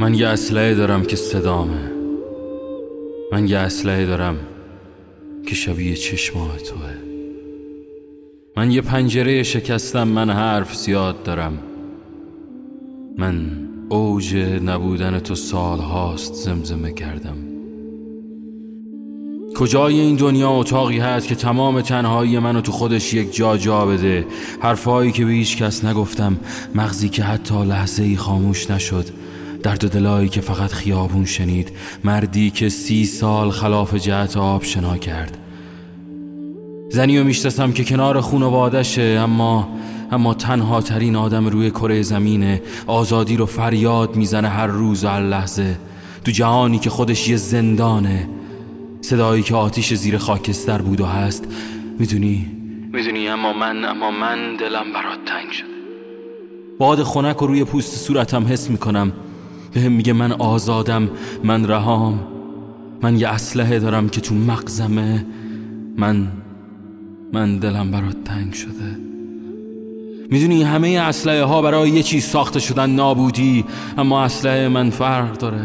من یه اسلحه دارم که صدامه. من یه اسلحه دارم که شبیه چشماه توه. من یه پنجره شکستم من حرف زیاد دارم. من اوج نبودن تو سال هاست زمزمه کردم. کجای این دنیا اتاقی هست که تمام تنهایی منو تو خودش یک جا جا بده؟ حرفهایی که به هیچ کس نگفتم مغزی که حتی لحظه ای خاموش نشد. درد و دلایی که فقط خیابون شنید مردی که سی سال خلاف جهت آب شنا کرد. زنی و می‌شناسم که کنار خونوادشه اما اما تنها ترین آدم روی کره زمینه. آزادی رو فریاد می‌زنه هر روز و هر لحظه. تو جهانی که خودش یه زندانه. صدایی که آتیش زیر خاکستر بود و هست. می‌دونی؟ می‌دونی اما من اما من دلم برات تنگ شده. باد خنک و روی پوست صورتم حس می‌کنم. بهم میگه من آزادم من رهام من یه اسلحه دارم که تو مغزمه من من دلم برات تنگ شده. می‌دونی همه اسلحه ها برای یه چیز ساخته شدن نابودی اما اسلحه من فرق داره.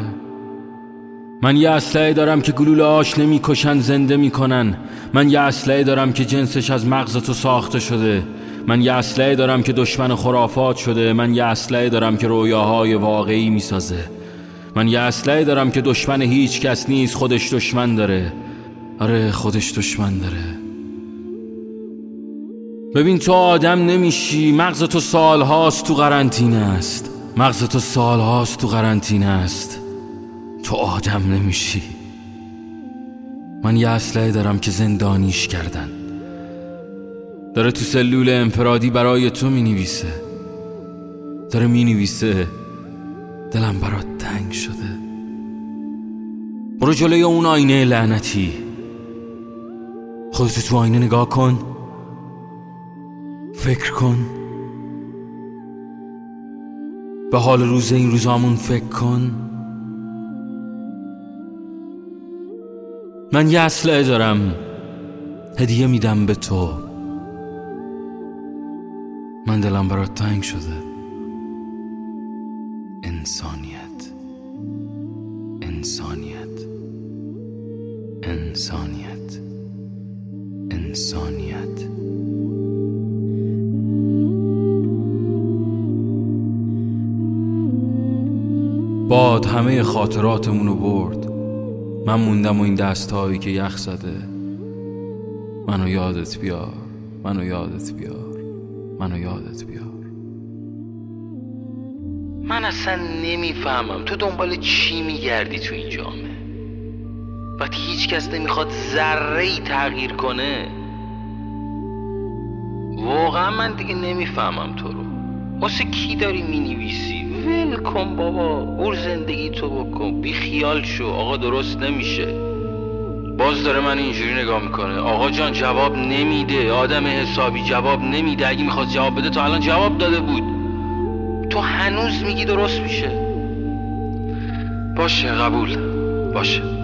من یه اسلحه دارم که گلوله آش نمی‌کشن زنده می‌کنن. من یه اسلحه دارم که جنسش از مغز تو ساخته شده. من یه اسلحه دارم که دشمن خرافات شده من یه اسلحه دارم که رویاهای واقعی می‌سازه. من یه اسلحه دارم که دشمن هیچ کس نیست خودش دشمن داره. آره خودش دشمن داره. ببین تو آدم نمیشی مغز تو سالهاست تو قرنطینه است. مغز تو سالهاست تو قرنطینه است. تو آدم نمیشی. من یه اسلحه دارم که زندانیش کردن. داره تو سلول انفرادی برای تو می نویسه داره می نویسه دلم برات تنگ شده. برو جلوی اون آینه لعنتی. خودتو تو آینه نگاه کن. فکر کن. به حال روز این روزامون فکر کن. من یه اسلحه دارم. هدیه میدم به تو. من دلم برات تنگ شده. انسانیت. انسانیت. انسانیت. انسانیت. باد همه خاطراتمون رو برد. من موندم و این دستهایی که یخ زده. منو یادت بیار. منو یادت بیار. منو یادت بیار. من اصلا نمی‌فهمم. تو دنبال چی میگردی تو این جامعه؟ وقتی هیچ کس نمی‌خواد ذره ای تغییر کنه. واقعا من دیگه نمی‌فهمم تو رو. واسه کی داری می‌نویسی؟ ول کن بابا. بور زندگی تو بکن. بی خیال شو. آقا درست نمیشه. باز داره من اینجوری نگاه می‌کنه. آقا جان جواب نمیده. آدم حسابی جواب نمیده. اگه می‌خواد جواب بده تا الان جواب داده بود. تو هنوز میگی درست میشه. باشه قبول. باشه.